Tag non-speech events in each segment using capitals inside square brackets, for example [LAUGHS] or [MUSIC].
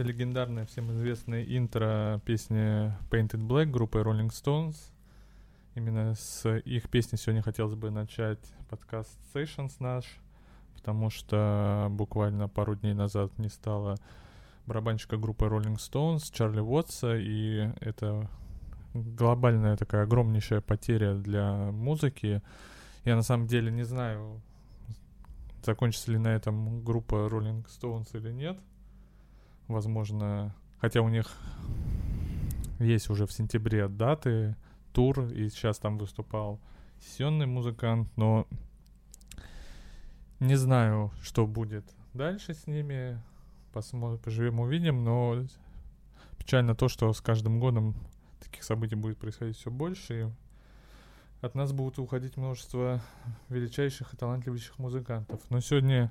Это легендарная, всем известная интро песни Painted Black группы Rolling Stones. Именно с их песни сегодня хотелось бы начать подкаст Sessions наш, потому что буквально пару дней назад не стало барабанщика группы Rolling Stones Чарли Уотса, и это глобальная такая огромнейшая потеря для музыки. Я на самом деле не знаю, закончится ли на этом группа Rolling Stones или нет. Возможно, хотя у них есть уже в сентябре даты, тур, и сейчас там выступал сессионный музыкант, но не знаю, что будет дальше с ними. Посмотрим, поживем, увидим, но печально то, что с каждым годом таких событий будет происходить все больше, и от нас будут уходить множество величайших и талантливейших музыкантов. Но сегодня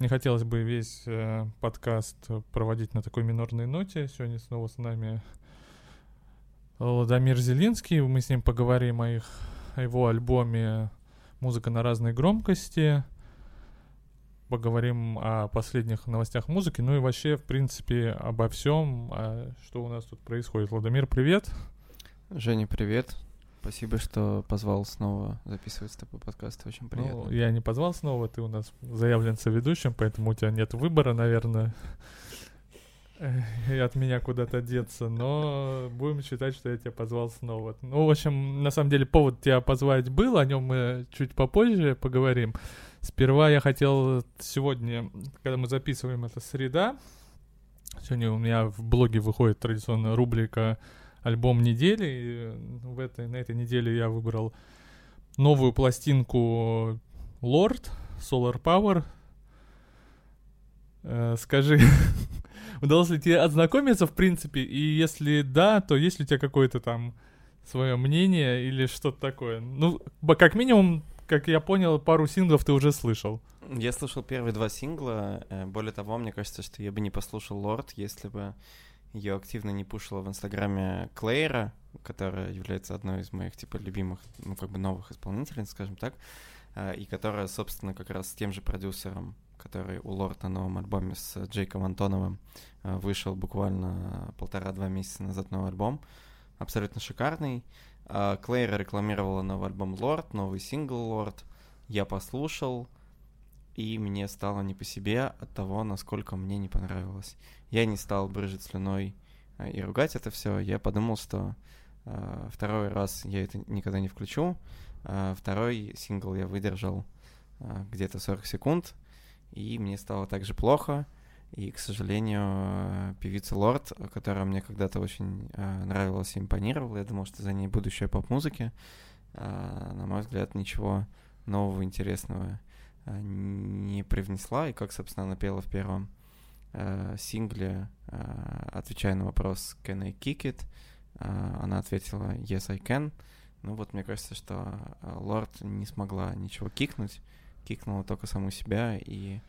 не хотелось бы весь э, подкаст проводить на такой минорной ноте. Сегодня снова с нами Владимир Зелинский. Мы с ним поговорим о, их, о его альбоме «Музыка на разной громкости». Поговорим о последних новостях музыки, ну и вообще, в принципе, обо всем, а что у нас тут происходит. Владимир, привет. Женя, привет. Спасибо, что позвал снова записывать с тобой подкаст. Очень приятно. Ну, я не позвал снова, ты у нас заявлен соведущим, поэтому у тебя нет выбора, наверное, и от меня куда-то деться, но будем считать, что я тебя позвал снова. Ну, в общем, на самом деле повод тебя позвать был, о нем мы чуть попозже поговорим. Сперва я хотел сегодня, когда мы записываем это среда, сегодня у меня в блоге выходит традиционная рубрика альбом недели. И в этой, на этой неделе я выбрал новую пластинку Lord Solar Power. Э, скажи, [LAUGHS] удалось ли тебе ознакомиться, в принципе, и если да, то есть ли у тебя какое-то там свое мнение или что-то такое? Ну, как минимум, как я понял, пару синглов ты уже слышал. Я слушал первые два сингла. Э, более того, мне кажется, что я бы не послушал Лорд, если бы ее активно не пушила в инстаграме Клейра, которая является одной из моих, типа, любимых, ну, как бы новых исполнителей, скажем так, э, и которая, собственно, как раз с тем же продюсером, который у Лорд на новом альбоме с Джейком Антоновым э, вышел буквально полтора-два месяца назад новый альбом, абсолютно шикарный. Э, Клейра рекламировала новый альбом Лорд, новый сингл Лорд, я послушал, и мне стало не по себе от того, насколько мне не понравилось. Я не стал брыжить слюной э, и ругать это все. Я подумал, что э, второй раз я это никогда не включу. Э, второй сингл я выдержал э, где-то 40 секунд, и мне стало также плохо. И, к сожалению, э, певица Лорд, которая мне когда-то очень э, нравилась и импонировала, я думал, что за ней будущее поп-музыки, э, на мой взгляд, ничего нового, интересного не привнесла, и как, собственно, она пела в первом э, сингле, э, отвечая на вопрос «Can I kick it?», э, она ответила «Yes, I can». Ну вот, мне кажется, что э, Лорд не смогла ничего кикнуть, кикнула только саму себя, и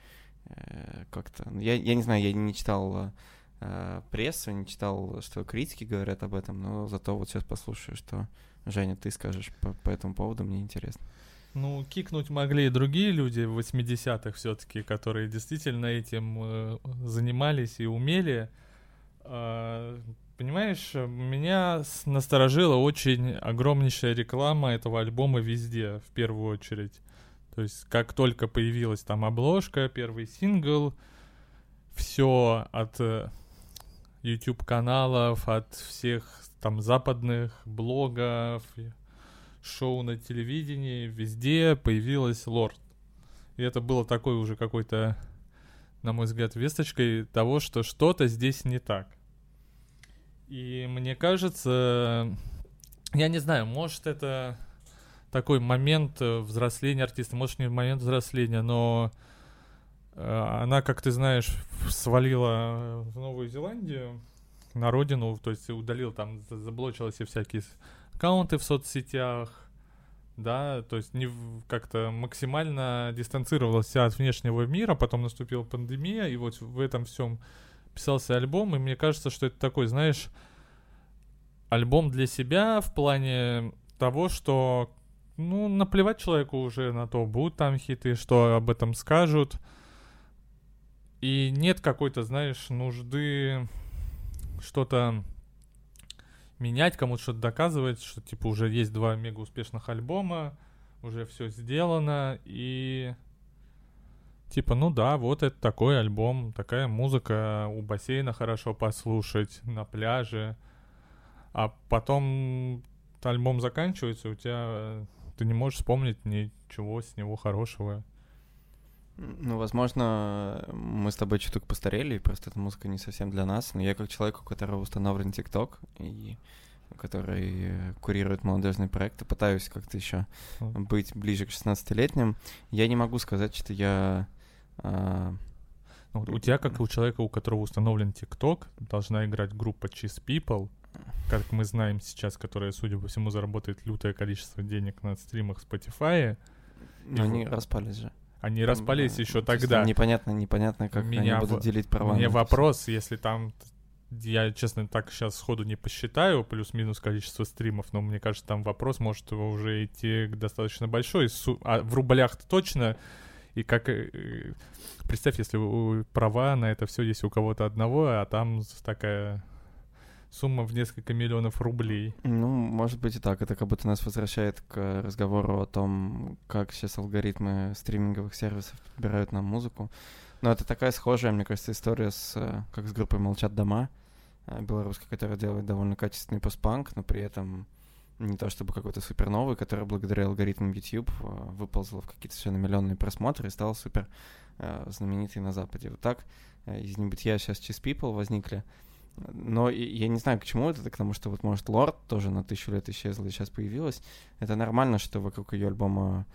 э, как-то... Ну, я, я не знаю, я не читал э, прессу, не читал, что критики говорят об этом, но зато вот сейчас послушаю, что, Женя, ты скажешь по, по этому поводу, мне интересно. Ну, кикнуть могли и другие люди в 80-х все-таки, которые действительно этим э, занимались и умели. Э, понимаешь, меня насторожила очень огромнейшая реклама этого альбома везде, в первую очередь. То есть, как только появилась там обложка, первый сингл, все от э, YouTube каналов, от всех там западных блогов, шоу на телевидении, везде появилась Лорд. И это было такой уже какой-то, на мой взгляд, весточкой того, что что-то здесь не так. И мне кажется, я не знаю, может это такой момент взросления артиста, может не момент взросления, но э, она, как ты знаешь, свалила в Новую Зеландию на родину, то есть удалил там, заблочила все всякие аккаунты в соцсетях, да, то есть не как-то максимально дистанцировался от внешнего мира, потом наступила пандемия, и вот в этом всем писался альбом, и мне кажется, что это такой, знаешь, альбом для себя в плане того, что, ну, наплевать человеку уже на то, будут там хиты, что об этом скажут. И нет какой-то, знаешь, нужды что-то менять, кому-то что-то доказывать, что типа уже есть два мега успешных альбома, уже все сделано, и типа, ну да, вот это такой альбом, такая музыка у бассейна хорошо послушать, на пляже, а потом альбом заканчивается, у тебя ты не можешь вспомнить ничего с него хорошего. Ну, возможно, мы с тобой чуток постарели, и просто эта музыка не совсем для нас. Но я как человек, у которого установлен ТикТок, и который курирует молодежные проекты, пытаюсь как-то еще быть ближе к 16-летним. Я не могу сказать, что я... А... Ну, у тебя, как у человека, у которого установлен ТикТок, должна играть группа Cheese People, как мы знаем сейчас, которая, судя по всему, заработает лютое количество денег на стримах Spotify. Но они распались же. Они распались еще тогда. Непонятно, непонятно, как меня они будут делить права. Мне вопрос, если там я, честно, так сейчас сходу не посчитаю плюс-минус количество стримов, но мне кажется, там вопрос может уже идти достаточно большой. А в рублях-то точно. И как... Э, представь, если права на это все есть у кого-то одного, а там такая сумма в несколько миллионов рублей. Ну, может быть и так. Это как будто нас возвращает к разговору о том, как сейчас алгоритмы стриминговых сервисов подбирают нам музыку. Но это такая схожая, мне кажется, история с, э, как с группой «Молчат дома», э, белорусской, которая делает довольно качественный постпанк, но при этом не то чтобы какой-то супер новый, который благодаря алгоритмам YouTube э, выползла в какие-то совершенно миллионные просмотры и стал супер знаменитый на Западе. Вот так из небытия сейчас Cheese People возникли. Но я не знаю, к чему это, потому что вот, может, Лорд тоже на тысячу лет исчезла и сейчас появилась. Это нормально, что вокруг ее альбома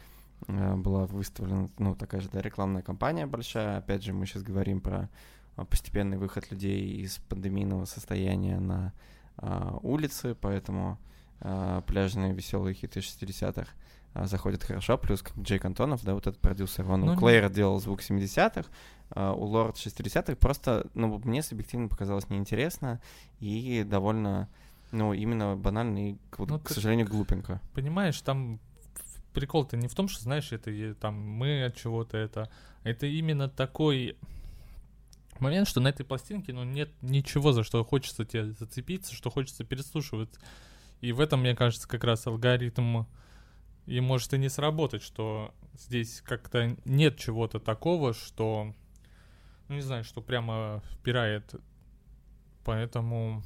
э, была выставлена, ну, такая же, да, рекламная кампания большая. Опять же, мы сейчас говорим про э, постепенный выход людей из пандемийного состояния на э, улицы, поэтому э, пляжные веселые хиты 60-х э, заходят хорошо, плюс как Джей Антонов, да, вот этот продюсер, он ну, у Клэйра делал звук 70-х, Uh, у Лорд 60-х просто, ну, мне субъективно показалось неинтересно и довольно, ну, именно банально и, ну, к сожалению, глупенько. Понимаешь, там прикол-то не в том, что, знаешь, это там мы от чего-то это, это именно такой момент, что на этой пластинке, ну, нет ничего, за что хочется тебе зацепиться, что хочется переслушивать. И в этом, мне кажется, как раз алгоритм и может и не сработать, что здесь как-то нет чего-то такого, что ну не знаю, что прямо впирает. Поэтому...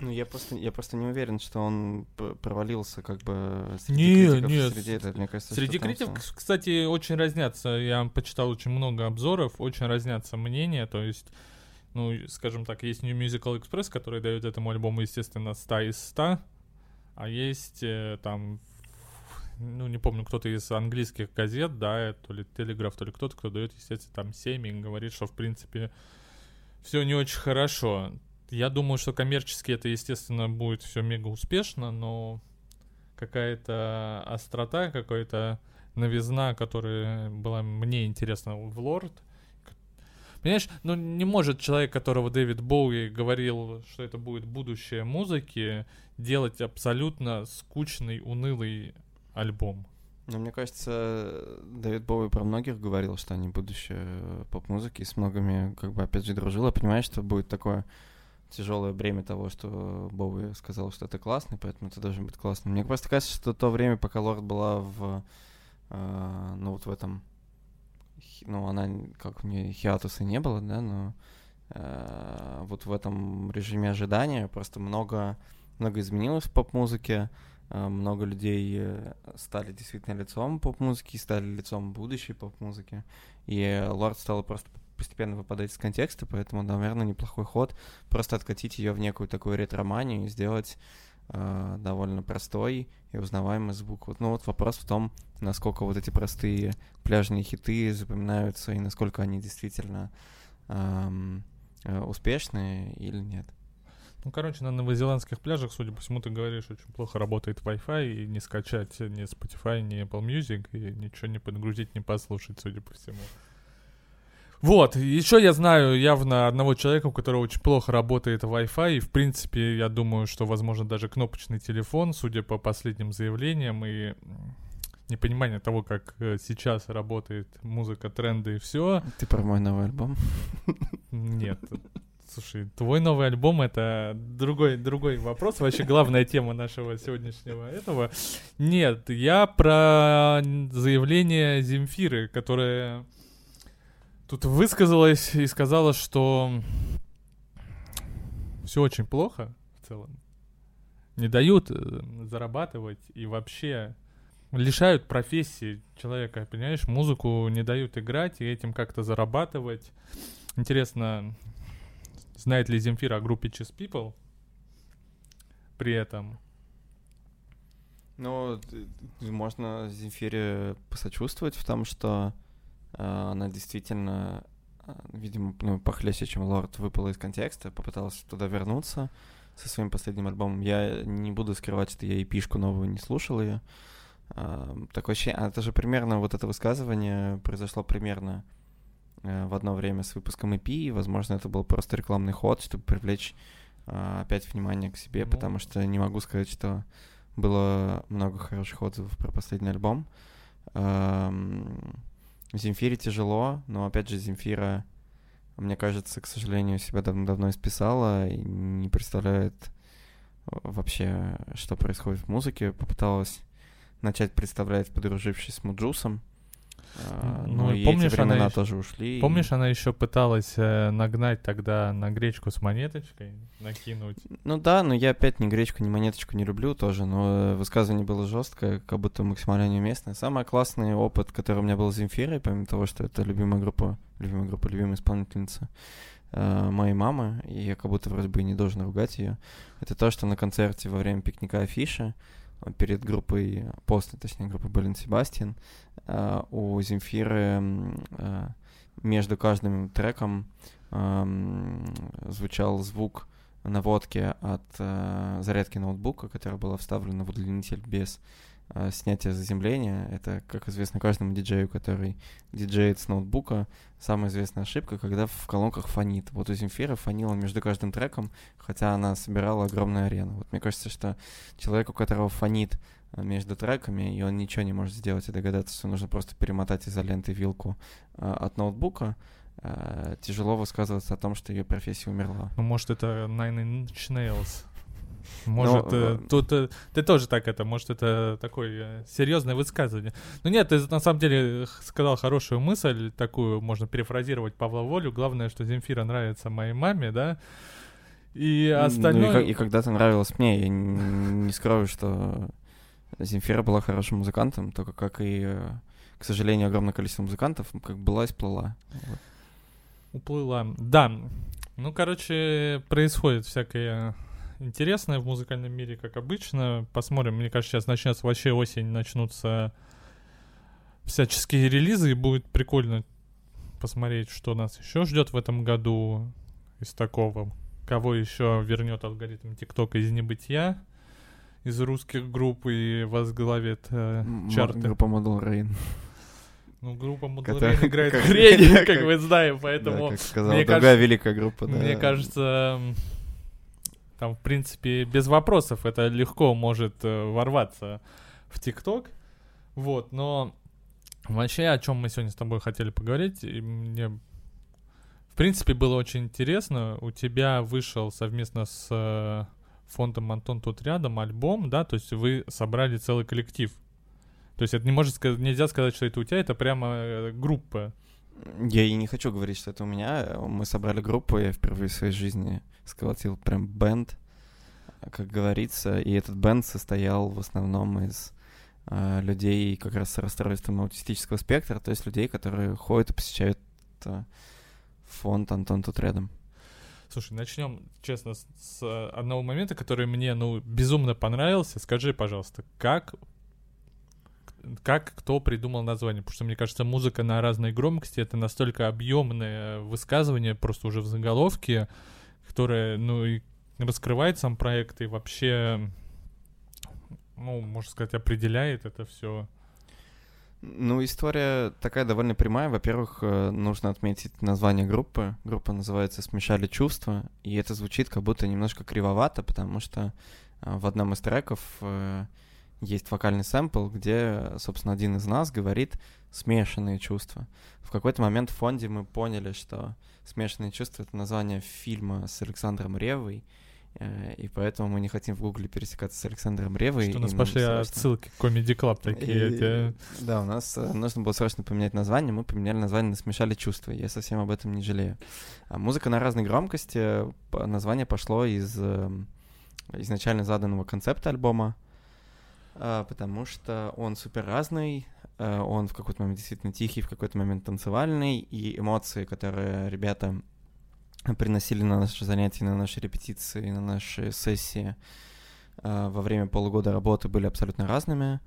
Ну, я просто, я просто не уверен, что он провалился как бы среди не, критиков. Нет. Среди, это, мне кажется, среди критиков, все... кстати, очень разнятся. Я почитал очень много обзоров, очень разнятся мнения. То есть, ну, скажем так, есть New Musical Express, который дает этому альбому, естественно, 100 из 100. А есть э, там ну, не помню, кто-то из английских газет, да, то ли Телеграф, то ли кто-то, кто дает, естественно, там 7 и говорит, что, в принципе, все не очень хорошо. Я думаю, что коммерчески это, естественно, будет все мега успешно, но какая-то острота, какая-то новизна, которая была мне интересна в Лорд. Понимаешь, ну не может человек, которого Дэвид Боуи говорил, что это будет будущее музыки, делать абсолютно скучный, унылый альбом. Ну, мне кажется, Дэвид Боуи про многих говорил, что они будущее поп-музыки, и с многими, как бы, опять же, дружил. Я понимаю, что будет такое тяжелое бремя того, что Боуи сказал, что это классно, поэтому это должен быть классно. Мне просто кажется, что то время, пока Лорд была в, э, ну, вот в этом, ну, она, как у нее хиатуса не было, да, но э, вот в этом режиме ожидания просто много, много изменилось в поп-музыке, а, много людей э, стали действительно лицом поп-музыки, стали лицом будущей поп-музыки. И Лорд стала просто постепенно выпадать из контекста, поэтому, наверное, неплохой ход просто откатить ее в некую такую ретроманию и сделать э, довольно простой и узнаваемый звук. Вот, ну вот вопрос в том, насколько вот эти простые пляжные хиты запоминаются и насколько они действительно э, э, успешные или нет. Ну, короче, на новозеландских пляжах, судя по всему, ты говоришь, очень плохо работает Wi-Fi, и не скачать ни Spotify, ни Apple Music, и ничего не подгрузить, не послушать, судя по всему. Вот, еще я знаю явно одного человека, у которого очень плохо работает Wi-Fi, и, в принципе, я думаю, что, возможно, даже кнопочный телефон, судя по последним заявлениям, и непонимание того, как э, сейчас работает музыка, тренды и все. Ты про мой новый альбом? Нет. Слушай, твой новый альбом это другой, другой вопрос. Вообще главная тема нашего сегодняшнего этого. Нет, я про заявление Земфиры, которая тут высказалась и сказала, что все очень плохо в целом. Не дают э, зарабатывать и вообще лишают профессии человека, понимаешь, музыку не дают играть и этим как-то зарабатывать. Интересно, знает ли Земфира о группе Chess People при этом? Ну, можно Земфире посочувствовать в том, что э, она действительно, э, видимо, ну, похлеще, чем Лорд, выпала из контекста, попыталась туда вернуться со своим последним альбомом. Я не буду скрывать, что я и пишку новую не слушал ее. Э, такое ощущение, а это же примерно, вот это высказывание произошло примерно в одно время с выпуском EP, и, возможно, это был просто рекламный ход, чтобы привлечь а, опять внимание к себе, ну. потому что не могу сказать, что было много хороших отзывов про последний альбом. Земфире тяжело, но опять же Земфира, мне кажется, к сожалению, себя давно-давно исписала и не представляет вообще, что происходит в музыке. Попыталась начать представлять, подружившись с Муджусом. А, ну, ну и помнишь, эти времена она тоже ушли. Помнишь, и... она еще пыталась э, нагнать тогда на гречку с монеточкой, накинуть? Ну да, но я опять ни гречку, ни монеточку не люблю тоже, но высказывание было жесткое, как будто максимально неуместное. Самый классный опыт, который у меня был с Земфирой, помимо того, что это любимая группа, любимая группа, любимая исполнительница э, моей мамы, и я как будто вроде бы не должен ругать ее, это то, что на концерте во время пикника афиши перед группой, после, точнее, группы Беллин Себастьян, э, у Земфиры э, между каждым треком э, звучал звук наводки от зарядки ноутбука, которая была вставлена в удлинитель без э, снятия заземления. Это, как известно каждому диджею, который диджеет с ноутбука, самая известная ошибка, когда в колонках фонит. Вот у Земфира фонила между каждым треком, хотя она собирала огромную арену. Вот мне кажется, что человек, у которого фонит э, между треками, и он ничего не может сделать и догадаться, что нужно просто перемотать изолентой вилку э, от ноутбука, тяжело высказываться о том, что ее профессия умерла. Ну, может, это Nine Inch Nails может, Но, э, тут э, ты тоже так это, может, это такое э, серьезное высказывание. Ну нет, ты на самом деле сказал хорошую мысль, такую можно перефразировать Павла Волю. Главное, что Земфира нравится моей маме, да. И остальное... Ну, и, и когда-то нравилось мне, я не, не скрою, что Земфира была хорошим музыкантом, только как и, э, к сожалению, огромное количество музыкантов как была и сплыла. Вот. Уплыла. Да. Ну, короче, происходит всякое интересное в музыкальном мире, как обычно. Посмотрим, мне кажется, сейчас начнется вообще осень, начнутся всяческие релизы, и будет прикольно посмотреть, что нас еще ждет в этом году из такого. Кого еще вернет алгоритм ТикТока из небытия, из русских групп и возглавит э, чарты. Группа Model Rain. Ну, группа Rain играет [LAUGHS] хрень, как мы знаем, поэтому... как сказала другая великая группа, Мне кажется, там, в принципе, без вопросов это легко может э, ворваться в ТикТок. Вот, но вообще, о чем мы сегодня с тобой хотели поговорить, и мне, в принципе, было очень интересно. У тебя вышел совместно с э, фондом Антон тут рядом альбом, да, то есть вы собрали целый коллектив. То есть это не может сказать, нельзя сказать, что это у тебя, это прямо э, группа. Я и не хочу говорить, что это у меня. Мы собрали группу, я впервые в своей жизни сколотил прям бенд, как говорится, и этот бенд состоял в основном из э, людей как раз с расстройством аутистического спектра, то есть людей, которые ходят и посещают э, фонд «Антон тут рядом». Слушай, начнем, честно, с, одного момента, который мне, ну, безумно понравился. Скажи, пожалуйста, как как кто придумал название, потому что мне кажется, музыка на разной громкости это настолько объемное высказывание, просто уже в заголовке, которое, ну, и раскрывает сам проект и вообще, ну, можно сказать, определяет это все. Ну, история такая довольно прямая. Во-первых, э, нужно отметить название группы. Группа называется «Смешали чувства», и это звучит как будто немножко кривовато, потому что э, в одном из треков э, есть вокальный сэмпл, где, собственно, один из нас говорит смешанные чувства. В какой-то момент в фонде мы поняли, что смешанные чувства это название фильма с Александром Ревой, э, и поэтому мы не хотим в Гугле пересекаться с Александром Ревой. Что у нас пошли срочно... отсылки к Comedy Club такие. И, эти... Да, у нас э, нужно было срочно поменять название, мы поменяли название на «Смешали чувства», я совсем об этом не жалею. А музыка на разной громкости, название пошло из эм, изначально заданного концепта альбома, потому что он супер разный, а, он в какой-то момент действительно тихий, в какой-то момент танцевальный, и эмоции, которые ребята приносили на наши занятия, на наши репетиции, на наши сессии а, во время полугода работы были абсолютно разными.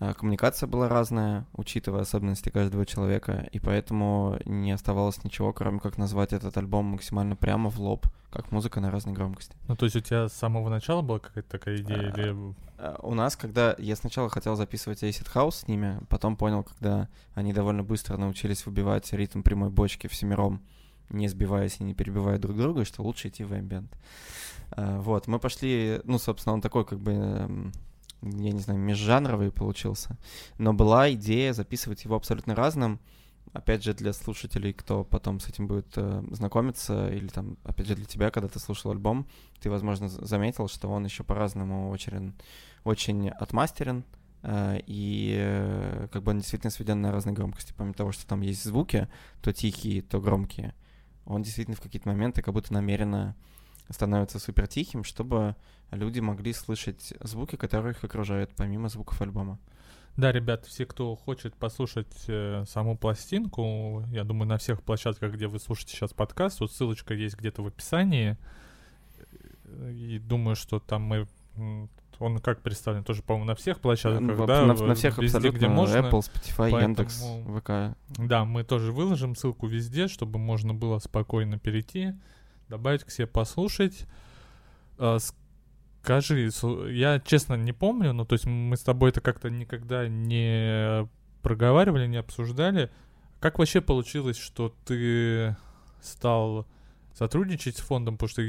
А, коммуникация была разная, учитывая особенности каждого человека, и поэтому не оставалось ничего, кроме как назвать этот альбом максимально прямо в лоб, как музыка на разной громкости. Ну, то есть у тебя с самого начала была какая-то такая идея? А, или... А, у нас, когда я сначала хотел записывать Acid House с ними, потом понял, когда они довольно быстро научились выбивать ритм прямой бочки всемиром, не сбиваясь и не перебивая друг друга, что лучше идти в ambient. Вот, мы пошли, ну, собственно, он такой как бы эм, я не знаю, межжанровый получился. Но была идея записывать его абсолютно разным. Опять же, для слушателей, кто потом с этим будет э, знакомиться, или там, опять же, для тебя, когда ты слушал альбом, ты, возможно, заметил, что он еще по-разному очень, очень отмастерен, э, и э, как бы он действительно сведен на разные громкости. Помимо того, что там есть звуки, то тихие, то громкие, он действительно в какие-то моменты как будто намеренно становится супер тихим, чтобы люди могли слышать звуки, которые их окружают, помимо звуков альбома. Да, ребят, все, кто хочет послушать э, саму пластинку, я думаю, на всех площадках, где вы слушаете сейчас подкаст, вот ссылочка есть где-то в описании. И думаю, что там мы он как представлен тоже, по-моему, на всех площадках, в, да? На, на всех везде, абсолютно, где можно. Apple, Spotify, Поэтому, Яндекс, ВК. Да, мы тоже выложим ссылку везде, чтобы можно было спокойно перейти, добавить к себе послушать. А, скажи, я честно не помню, но то есть мы с тобой это как-то никогда не проговаривали, не обсуждали. Как вообще получилось, что ты стал сотрудничать с фондом, потому что,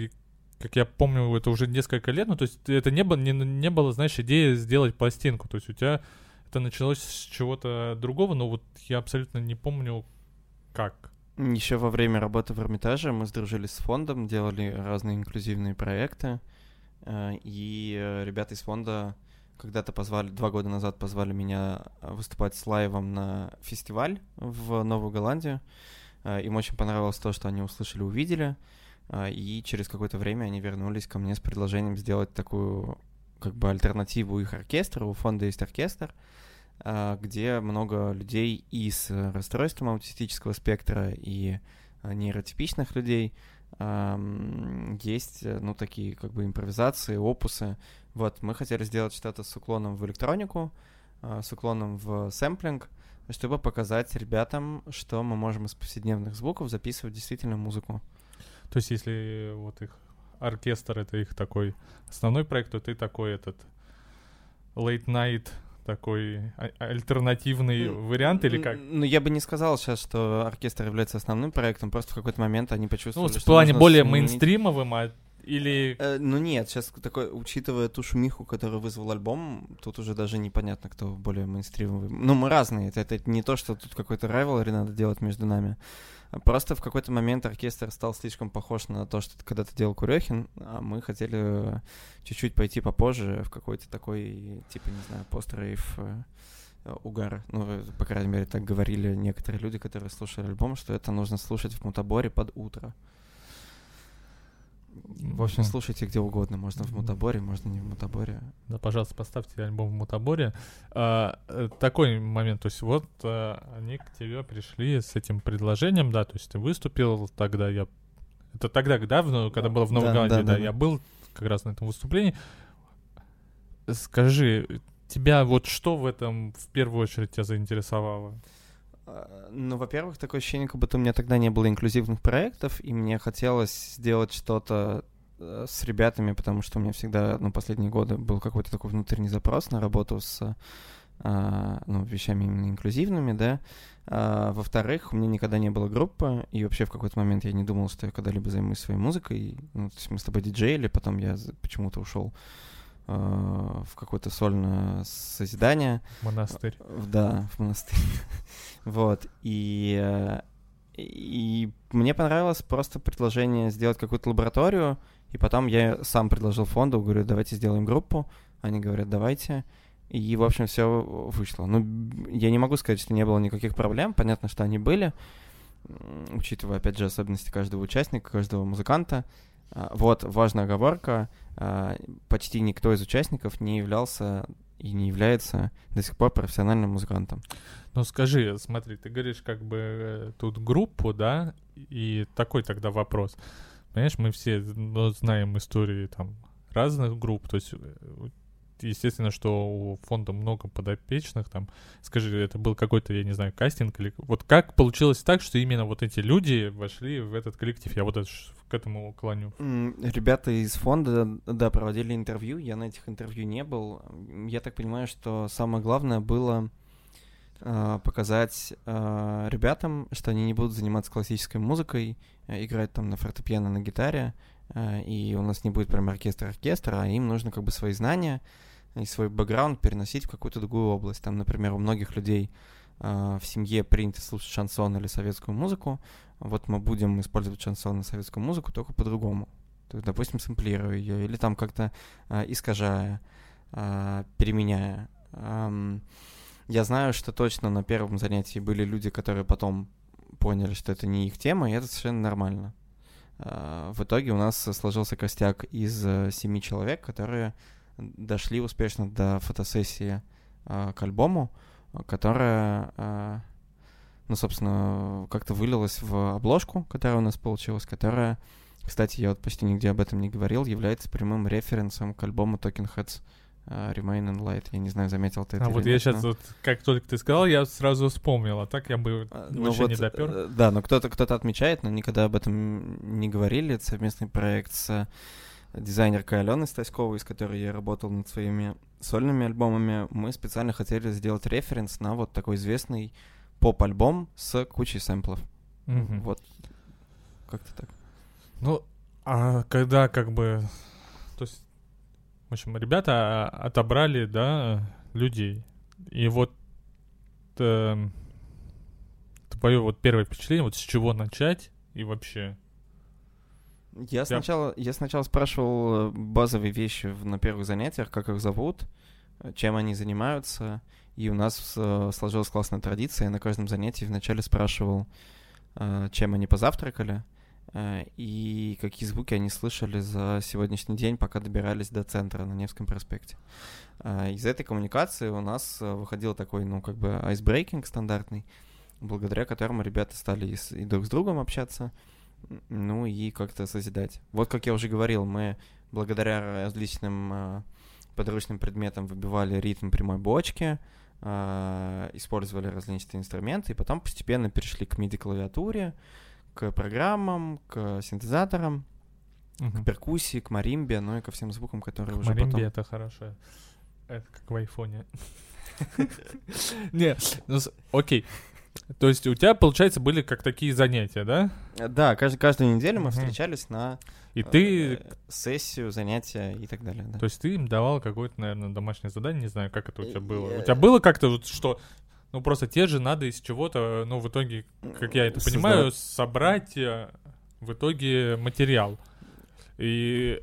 как я помню, это уже несколько лет, ну, то есть это не было, не, не было, знаешь, идеи сделать пластинку, то есть у тебя это началось с чего-то другого, но вот я абсолютно не помню, как. Еще во время работы в Эрмитаже мы сдружились с фондом, делали разные инклюзивные проекты. Э, и э, ребята из фонда когда-то позвали, два года назад позвали меня э, выступать с лайвом на фестиваль в Новую Голландию. Им очень понравилось то, что они услышали, увидели. И через какое-то время они вернулись ко мне с предложением сделать такую как бы альтернативу их оркестру. У фонда есть оркестр, где много людей и с расстройством аутистического спектра, и а, нейротипичных людей. Есть, э, ну, такие как бы импровизации, опусы. Вот, мы хотели сделать что-то с уклоном в электронику, а, с уклоном в сэмплинг, чтобы показать ребятам, что мы можем из повседневных звуков записывать действительно музыку. То есть, если вот их оркестр это их такой основной проект, то ты такой этот late night такой а, альтернативный ну, вариант или как? Ну, я бы не сказал сейчас, что оркестр является основным проектом, просто в какой-то момент они почувствовали, Ну, в плане более сменить... мейнстримовым, а или... Э, ну нет, сейчас такой, учитывая ту шумиху, которую вызвал альбом, тут уже даже непонятно, кто более мейнстримовый. Ну, мы разные, это, это не то, что тут какой-то райвелри надо делать между нами. Просто в какой-то момент оркестр стал слишком похож на то, что когда-то делал Курехин, а мы хотели чуть-чуть пойти попозже в какой-то такой, типа, не знаю, пост-рейв э, угар. Ну, по крайней мере, так говорили некоторые люди, которые слушали альбом, что это нужно слушать в мутаборе под утро. В общем, слушайте где угодно. Можно в мутаборе, можно не в мутаборе. Да, пожалуйста, поставьте альбом в мутаборе. А, э, такой момент, то есть вот а, они к тебе пришли с этим предложением, да, то есть ты выступил тогда, я... Это тогда, да, в, когда было в Новой да, Голландии, да, да, да, я был как раз на этом выступлении. Скажи, тебя вот что в этом в первую очередь тебя заинтересовало? А, ну, во-первых, такое ощущение, как будто у меня тогда не было инклюзивных проектов, и мне хотелось сделать что-то э, с ребятами, потому что у меня всегда, ну, последние годы был какой-то такой внутренний запрос на работу с а, ну, вещами именно инклюзивными, да. А, во-вторых, у меня никогда не было группы, и вообще в какой-то момент я не думал, что я когда-либо займусь своей музыкой. Ну, то есть мы с тобой диджеяли, потом я почему-то ушел в какое-то сольное созидание. Монастырь. Да, в монастырь. [LAUGHS] вот. И, и мне понравилось просто предложение сделать какую-то лабораторию, и потом я сам предложил фонду, говорю, давайте сделаем группу. Они говорят, давайте. И, в общем, все вышло. Ну, я не могу сказать, что не было никаких проблем. Понятно, что они были, учитывая, опять же, особенности каждого участника, каждого музыканта. Вот важная оговорка. А, почти никто из участников не являлся и не является до сих пор профессиональным музыкантом. Ну скажи, смотри, ты говоришь как бы э, тут группу, да, и такой тогда вопрос. Понимаешь, мы все ну, знаем истории там разных групп, то есть э, естественно, что у фонда много подопечных, там, скажи, это был какой-то, я не знаю, кастинг или... Вот как получилось так, что именно вот эти люди вошли в этот коллектив? Я вот это, к этому клоню. Ребята из фонда, да, проводили интервью, я на этих интервью не был. Я так понимаю, что самое главное было э, показать э, ребятам, что они не будут заниматься классической музыкой, э, играть там на фортепиано, на гитаре, и у нас не будет прям оркестр-оркестр, а им нужно как бы свои знания, и свой бэкграунд переносить в какую-то другую область. Там, например, у многих людей э, в семье принято слушать шансон или советскую музыку. Вот мы будем использовать шансон и советскую музыку только по-другому. То есть, допустим, сэмплируя ее или там как-то э, искажая, э, переменяя. Эм, я знаю, что точно на первом занятии были люди, которые потом поняли, что это не их тема, и это совершенно нормально. Э, в итоге у нас сложился костяк из э, семи человек, которые дошли успешно до фотосессии э, к альбому, которая, э, ну, собственно, как-то вылилась в обложку, которая у нас получилась, которая, кстати, я вот почти нигде об этом не говорил, является прямым референсом к альбому Talking Heads uh, Remain in Light. Я не знаю, заметил ты это А вот я нет, сейчас, но... вот, как только ты сказал, я сразу вспомнил, а так я бы ну, вообще вот, не допер. Э, да, но кто-то кто отмечает, но никогда об этом не говорили. Это совместный проект с дизайнеркой Аленой Стаськовой, с которой я работал над своими сольными альбомами, мы специально хотели сделать референс на вот такой известный поп-альбом с кучей сэмплов. Mm-hmm. Вот. Как-то так. Ну, а когда как бы... То есть, в общем, ребята отобрали, да, людей. И вот э, твое вот первое впечатление, вот с чего начать и вообще я сначала, я сначала спрашивал э, базовые вещи на первых занятиях, как их зовут, э, чем они занимаются. И у нас э, сложилась классная традиция. Я на каждом занятии вначале спрашивал, чем они позавтракали и какие звуки они слышали за сегодняшний день, пока добирались до центра на Невском проспекте. Из этой коммуникации у нас выходил такой, ну, как бы айсбрейкинг стандартный, благодаря которому ребята стали и, и друг с другом общаться, ну и как-то созидать. Вот как я уже говорил, мы благодаря различным э, подручным предметам выбивали ритм прямой бочки, э, использовали различные инструменты, и потом постепенно перешли к MIDI-клавиатуре, к программам, к синтезаторам, угу. к перкуссии, к маримбе, ну и ко всем звукам, которые к уже маримбе потом... это хорошо. Это как в айфоне. [LAUGHS] Не, ну окей. То есть у тебя, получается, были как такие занятия, да? Да, кажд- каждую неделю мы встречались на и ты... Э, сессию, занятия и так далее. Да. То есть ты им давал какое-то, наверное, домашнее задание, не знаю, как это у тебя было. У тебя было как-то вот что... Ну, просто те же надо из чего-то, ну, в итоге, как я это понимаю, собрать э, в итоге материал. И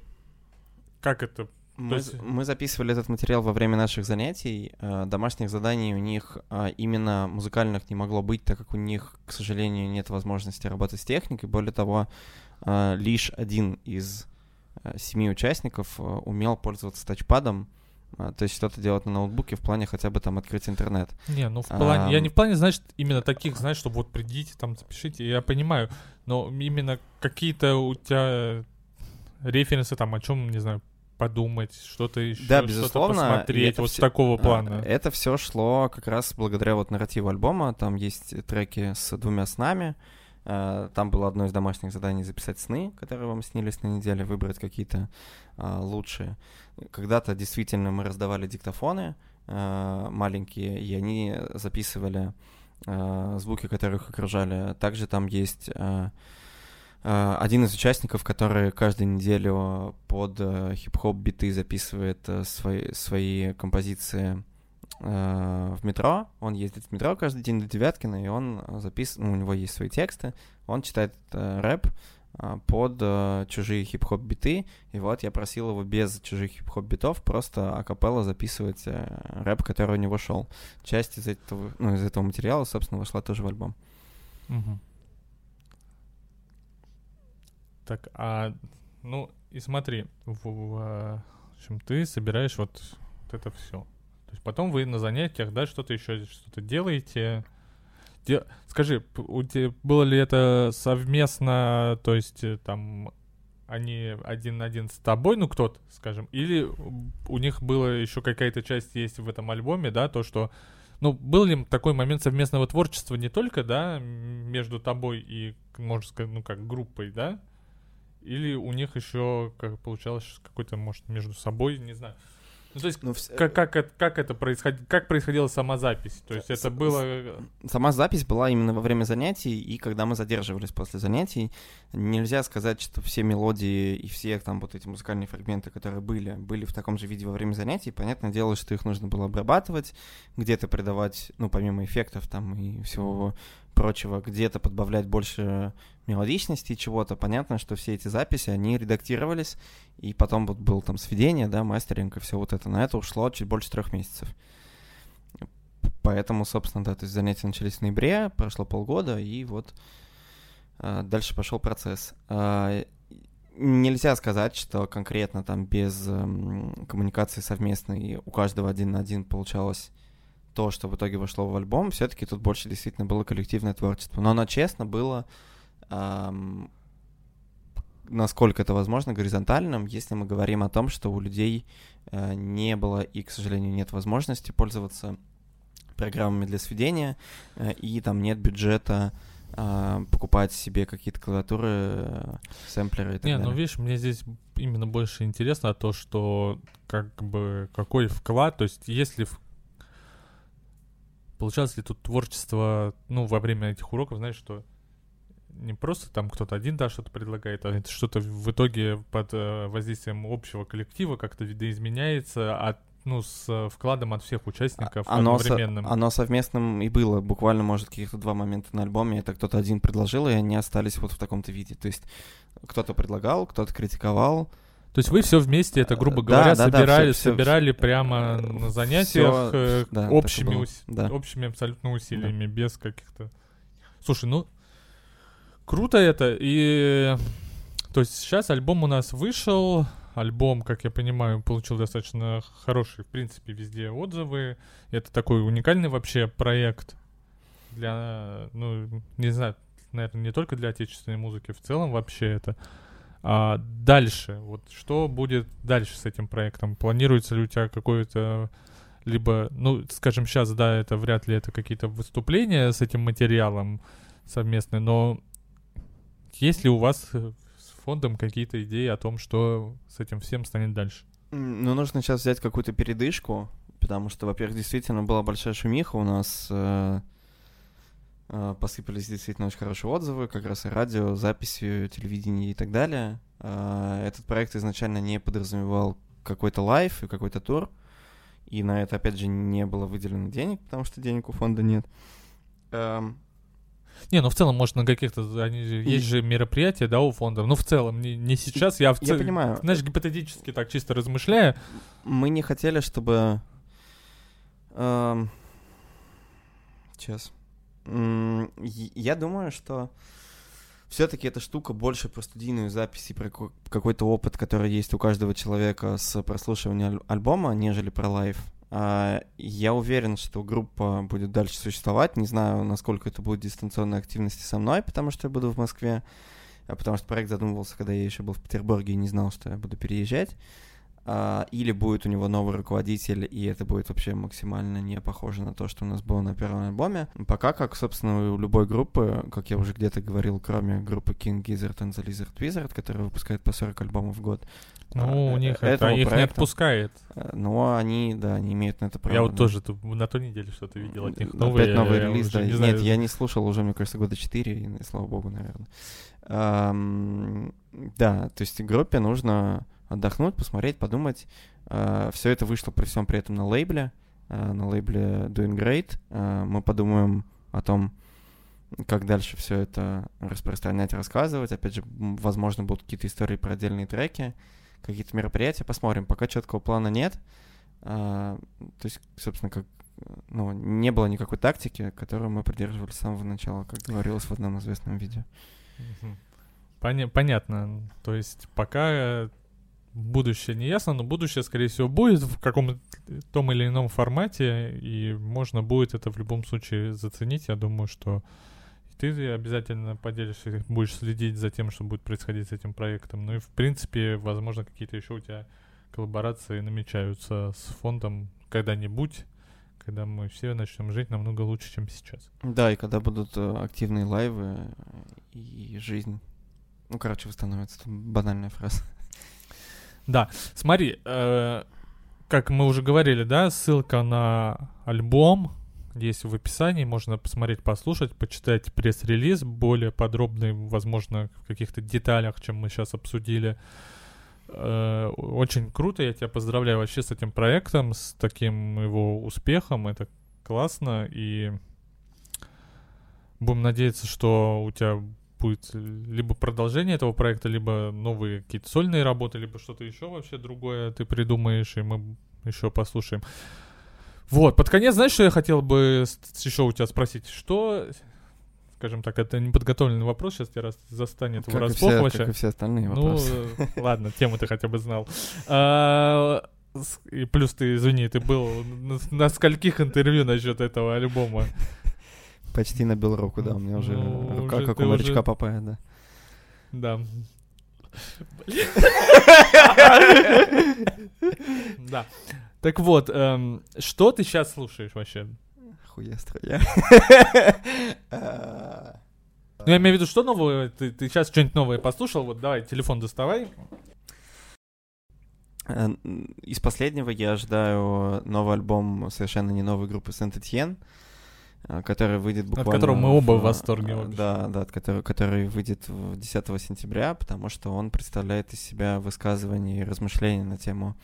как это мы, есть... мы записывали этот материал во время наших занятий. Э, домашних заданий у них э, именно музыкальных не могло быть, так как у них, к сожалению, нет возможности работать с техникой. Более того, э, лишь один из семи участников умел пользоваться тачпадом, то есть что-то делать на ноутбуке в плане хотя бы там открыть интернет. Не, ну в плане, а, я не в плане, значит, именно таких, знаешь, чтобы вот придите, там запишите, я понимаю, но именно какие-то у тебя референсы там о чем, не знаю, подумать, что-то еще, да, безусловно, что-то посмотреть, вот все, с такого а, плана. Это все шло как раз благодаря вот нарративу альбома. Там есть треки с двумя снами. А, там было одно из домашних заданий записать сны, которые вам снились на неделе, выбрать какие-то а, лучшие. Когда-то действительно мы раздавали диктофоны маленькие, и они записывали звуки, которые их окружали. Также там есть один из участников, который каждую неделю под э, хип-хоп биты записывает э, свои, свои композиции э, в метро. Он ездит в метро каждый день до Девяткина, и он записывает, ну, у него есть свои тексты, он читает э, рэп, под э, чужие хип-хоп биты. И вот я просил его без чужих хип-хоп битов просто акапелла записывать э, рэп, который у него шел. Часть из этого, ну, из этого материала, собственно, вошла тоже в альбом. Угу. Так, а ну и смотри, в, в, в общем, ты собираешь вот, вот это все. То есть потом вы на занятиях, да, что-то еще что-то делаете. Де... Скажи, у тебя было ли это совместно, то есть э, там они один на один с тобой, ну кто-то, скажем, или у них была еще какая-то часть есть в этом альбоме, да, то, что, ну, был ли такой момент совместного творчества не только, да, между тобой и, можно сказать, ну, как группой, да, или у них еще, как получалось, какой-то, может, между собой, не знаю, ну, то есть, ну, как, как, как это происходило, как происходила сама запись? То есть, это было... Сама запись была именно во время занятий, и когда мы задерживались после занятий, нельзя сказать, что все мелодии и все там вот эти музыкальные фрагменты, которые были, были в таком же виде во время занятий. Понятное дело, что их нужно было обрабатывать, где-то придавать, ну, помимо эффектов там и всего прочего, где-то подбавлять больше мелодичности чего-то. Понятно, что все эти записи, они редактировались, и потом вот был там сведение, да, мастеринг и все вот это. На это ушло чуть больше трех месяцев. Поэтому, собственно, да, то есть занятия начались в ноябре, прошло полгода, и вот э, дальше пошел процесс. Э, нельзя сказать, что конкретно там без э, коммуникации совместной у каждого один на один получалось то, что в итоге вошло в альбом, все-таки тут больше действительно было коллективное творчество. Но оно честно было, эм, насколько это возможно, горизонтальным, если мы говорим о том, что у людей э, не было и, к сожалению, нет возможности пользоваться программами для сведения, э, и там нет бюджета э, покупать себе какие-то клавиатуры, э, сэмплеры и так не, далее. ну видишь, мне здесь именно больше интересно то, что как бы какой вклад, то есть если получалось ли тут творчество, ну, во время этих уроков, знаешь, что не просто там кто-то один, да, что-то предлагает, а это что-то в итоге под э, воздействием общего коллектива как-то видоизменяется, от ну, с вкладом от всех участников а, оно одновременным. Со, оно совместным и было. Буквально, может, каких-то два момента на альбоме. Это кто-то один предложил, и они остались вот в таком-то виде. То есть кто-то предлагал, кто-то критиковал, то есть вы все вместе, это, грубо говоря, да, собирали, да, все, собирали все, прямо на занятиях все, э, да, общими, ус... да. общими абсолютно усилиями, да. без каких-то... Слушай, ну, круто это, и... То есть сейчас альбом у нас вышел, альбом, как я понимаю, получил достаточно хорошие, в принципе, везде отзывы. Это такой уникальный вообще проект для, ну, не знаю, наверное, не только для отечественной музыки, в целом вообще это а дальше, вот что будет дальше с этим проектом? Планируется ли у тебя какое-то либо, ну, скажем, сейчас, да, это вряд ли это какие-то выступления с этим материалом совместные, но есть ли у вас э, с фондом какие-то идеи о том, что с этим всем станет дальше? Ну, нужно сейчас взять какую-то передышку, потому что, во-первых, действительно была большая шумиха у нас. Э, посыпались действительно очень хорошие отзывы, как раз и радио, записью, телевидение и так далее. А, этот проект изначально не подразумевал какой-то лайф и какой-то тур, и на это, опять же, не было выделено денег, потому что денег у фонда нет. Не, ну в целом, может, на каких-то... Они, есть же мероприятия, да, у фондов. Ну, в целом, не, не сейчас, я в целом... Я понимаю. Знаешь, гипотетически так чисто размышляя. Мы не хотели, чтобы... Эм... Сейчас. Я думаю, что все-таки эта штука больше про студийную запись и про какой-то опыт, который есть у каждого человека с прослушивания альбома, нежели про live. А, я уверен, что группа будет дальше существовать. Не знаю, насколько это будет дистанционной активности со мной, потому что я буду в Москве, а потому что проект задумывался, когда я еще был в Петербурге и не знал, что я буду переезжать. А, или будет у него новый руководитель, и это будет вообще максимально не похоже на то, что у нас было на первом альбоме. Пока как, собственно, у любой группы, как я уже где-то говорил, кроме группы King Gizzard and the Lizard Wizard, которая выпускает по 40 альбомов в год. Ну, а, у них это их проекта, не отпускает. Ну, они, да, они имеют на это право. Я вот да. тоже на той неделе что-то видел от них новые. Опять новый релиз, да. Не Нет, знаю. я не слушал уже, мне кажется, года 4, и, слава богу, наверное. Um, да, то есть группе нужно отдохнуть, посмотреть, подумать. Uh, все это вышло при всем при этом на лейбле, uh, на лейбле Doing Great. Uh, мы подумаем о том, как дальше все это распространять, рассказывать. Опять же, возможно, будут какие-то истории про отдельные треки, какие-то мероприятия. Посмотрим. Пока четкого плана нет. То есть, собственно, как ну, не было никакой тактики, которую мы придерживались с самого начала, как говорилось в одном известном видео. Поня- понятно. То есть пока будущее не ясно, но будущее, скорее всего, будет в каком-то том или ином формате, и можно будет это в любом случае заценить. Я думаю, что ты обязательно поделишься, будешь следить за тем, что будет происходить с этим проектом. Ну и, в принципе, возможно, какие-то еще у тебя коллаборации намечаются с фондом когда-нибудь, когда мы все начнем жить намного лучше, чем сейчас. Да, и когда будут э, активные лайвы и жизнь ну, короче, восстановится. банальная фраза. Да, смотри, э, как мы уже говорили, да, ссылка на альбом есть в описании, можно посмотреть, послушать, почитать пресс-релиз, более подробный, возможно, в каких-то деталях, чем мы сейчас обсудили. Э, очень круто, я тебя поздравляю вообще с этим проектом, с таким его успехом, это классно, и будем надеяться, что у тебя будет либо продолжение этого проекта, либо новые какие-то сольные работы, либо что-то еще вообще другое ты придумаешь, и мы еще послушаем. Вот, под конец, знаешь, что я хотел бы еще у тебя спросить? Что, скажем так, это неподготовленный вопрос, сейчас тебя раз застанет как врасплох все, вообще. Как и все остальные ну, вопросы. Ну, ладно, тему ты хотя бы знал. А, и плюс ты, извини, ты был на, на скольких интервью насчет этого альбома? Почти набил руку, да, у меня уже ну, рука уже, как у морячка уже... Папая, да. Да. Да. Так вот, эм, что ты сейчас слушаешь вообще? Хуестро я. Ну, я имею в виду, что новое? Ты, ты сейчас что-нибудь новое послушал? Вот давай, телефон доставай. Из последнего я ожидаю новый альбом совершенно не новой группы Сент-Этьен. Э, который выйдет буквально... От которого мы оба в восторге. Вообще. Да, да, от которого, который выйдет 10 сентября, потому что он представляет из себя высказывание и размышления на тему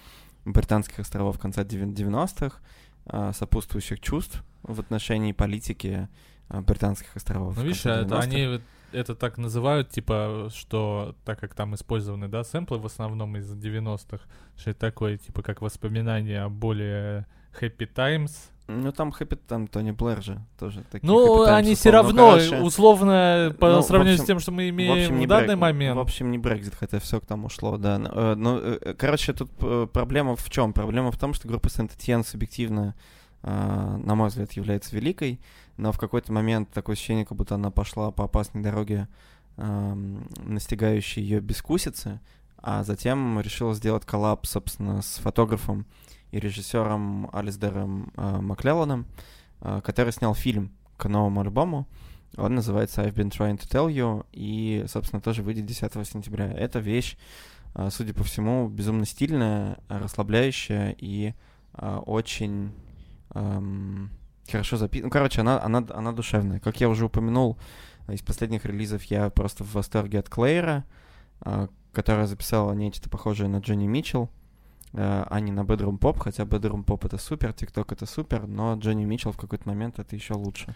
британских островов конца 90-х, э, сопутствующих чувств в отношении политики э, британских островов. Ну, видишь, это, они это так называют, типа, что так как там использованы, да, сэмплы в основном из 90-х, что это такое, типа, как воспоминание о более happy times, ну там хэппи, там Тони Блэр же тоже такие Ну, они все равно, короче, условно, по ну, сравнению общем, с тем, что мы имеем в, общем, в данный брек, момент. В общем, не Брекзит, хотя все к тому шло, да. Э, ну, э, короче, тут э, проблема в чем? Проблема в том, что группа Сент-Этьен субъективно, на мой взгляд, является великой, но в какой-то момент такое ощущение, как будто она пошла по опасной дороге, настигающей ее бескусицы, а затем решила сделать коллаб, собственно, с фотографом и режиссером Алисдером э, Маклелланом, э, который снял фильм к новому альбому. Он называется I've Been Trying to Tell You, и, собственно, тоже выйдет 10 сентября. Эта вещь, э, судя по всему, безумно стильная, расслабляющая и э, очень эм, хорошо записана. Ну, короче, она, она, она душевная. Как я уже упомянул, из последних релизов я просто в восторге от Клейра, э, которая записала нечто похожее на Джонни Митчелл а не на Bedroom Pop, хотя Bedroom Pop это супер, TikTok это супер, но Джонни Митчелл в какой-то момент это еще лучше.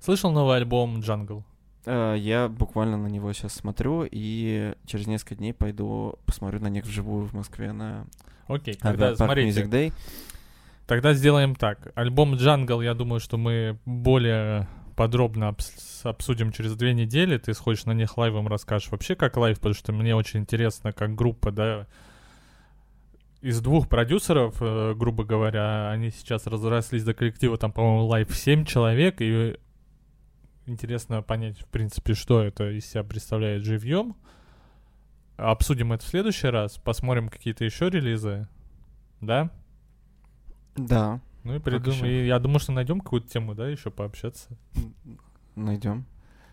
Слышал новый альбом Jungle? Э, я буквально на него сейчас смотрю, и через несколько дней пойду посмотрю на них вживую в Москве на Окей, тогда смотрите. Music Day. Тогда сделаем так. Альбом Jungle, я думаю, что мы более подробно обс- обсудим через две недели. Ты сходишь на них лайвом, расскажешь вообще как live, потому что мне очень интересно, как группа, да, из двух продюсеров, э, грубо говоря, они сейчас разрослись до коллектива, там, по-моему, live 7 человек, и интересно понять, в принципе, что это из себя представляет живьем. обсудим это в следующий раз, посмотрим какие-то еще релизы, да? Да. Ну и придумаем. И я думаю, что найдем какую-то тему, да, еще пообщаться. Найдем.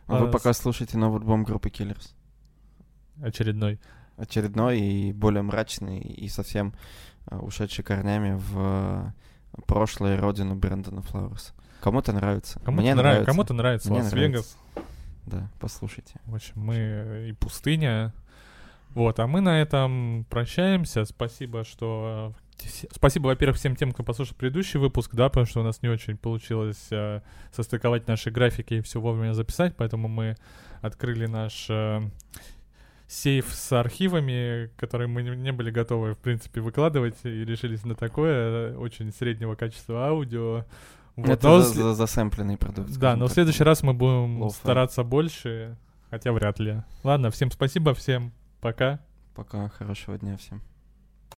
А вы А, пока слушайте новый альбом группы Killers. Очередной. Очередной и более мрачный, и совсем э, ушедший корнями в э, прошлое родину Брэндона Флауэрса. Кому-то нравится. Кому-то Мне нравится. нравится. Кому-то нравится Лас-Вегас. Да, послушайте. В общем, мы и пустыня. Вот, а мы на этом прощаемся. Спасибо, что... все- Спасибо, во-первых, всем тем, кто послушал предыдущий выпуск, да, потому что у нас не очень получилось э, состыковать наши графики и все вовремя записать, поэтому мы открыли наш э, сейф с архивами, которые мы не были готовы, в принципе, выкладывать, и решились на такое э, очень среднего качества аудио. Вот, Это но за- за- засэмпленный продукт. да, но в так. следующий раз мы будем Лоу-фай. стараться больше, хотя вряд ли. Ладно, всем спасибо, всем пока. Пока, хорошего дня всем.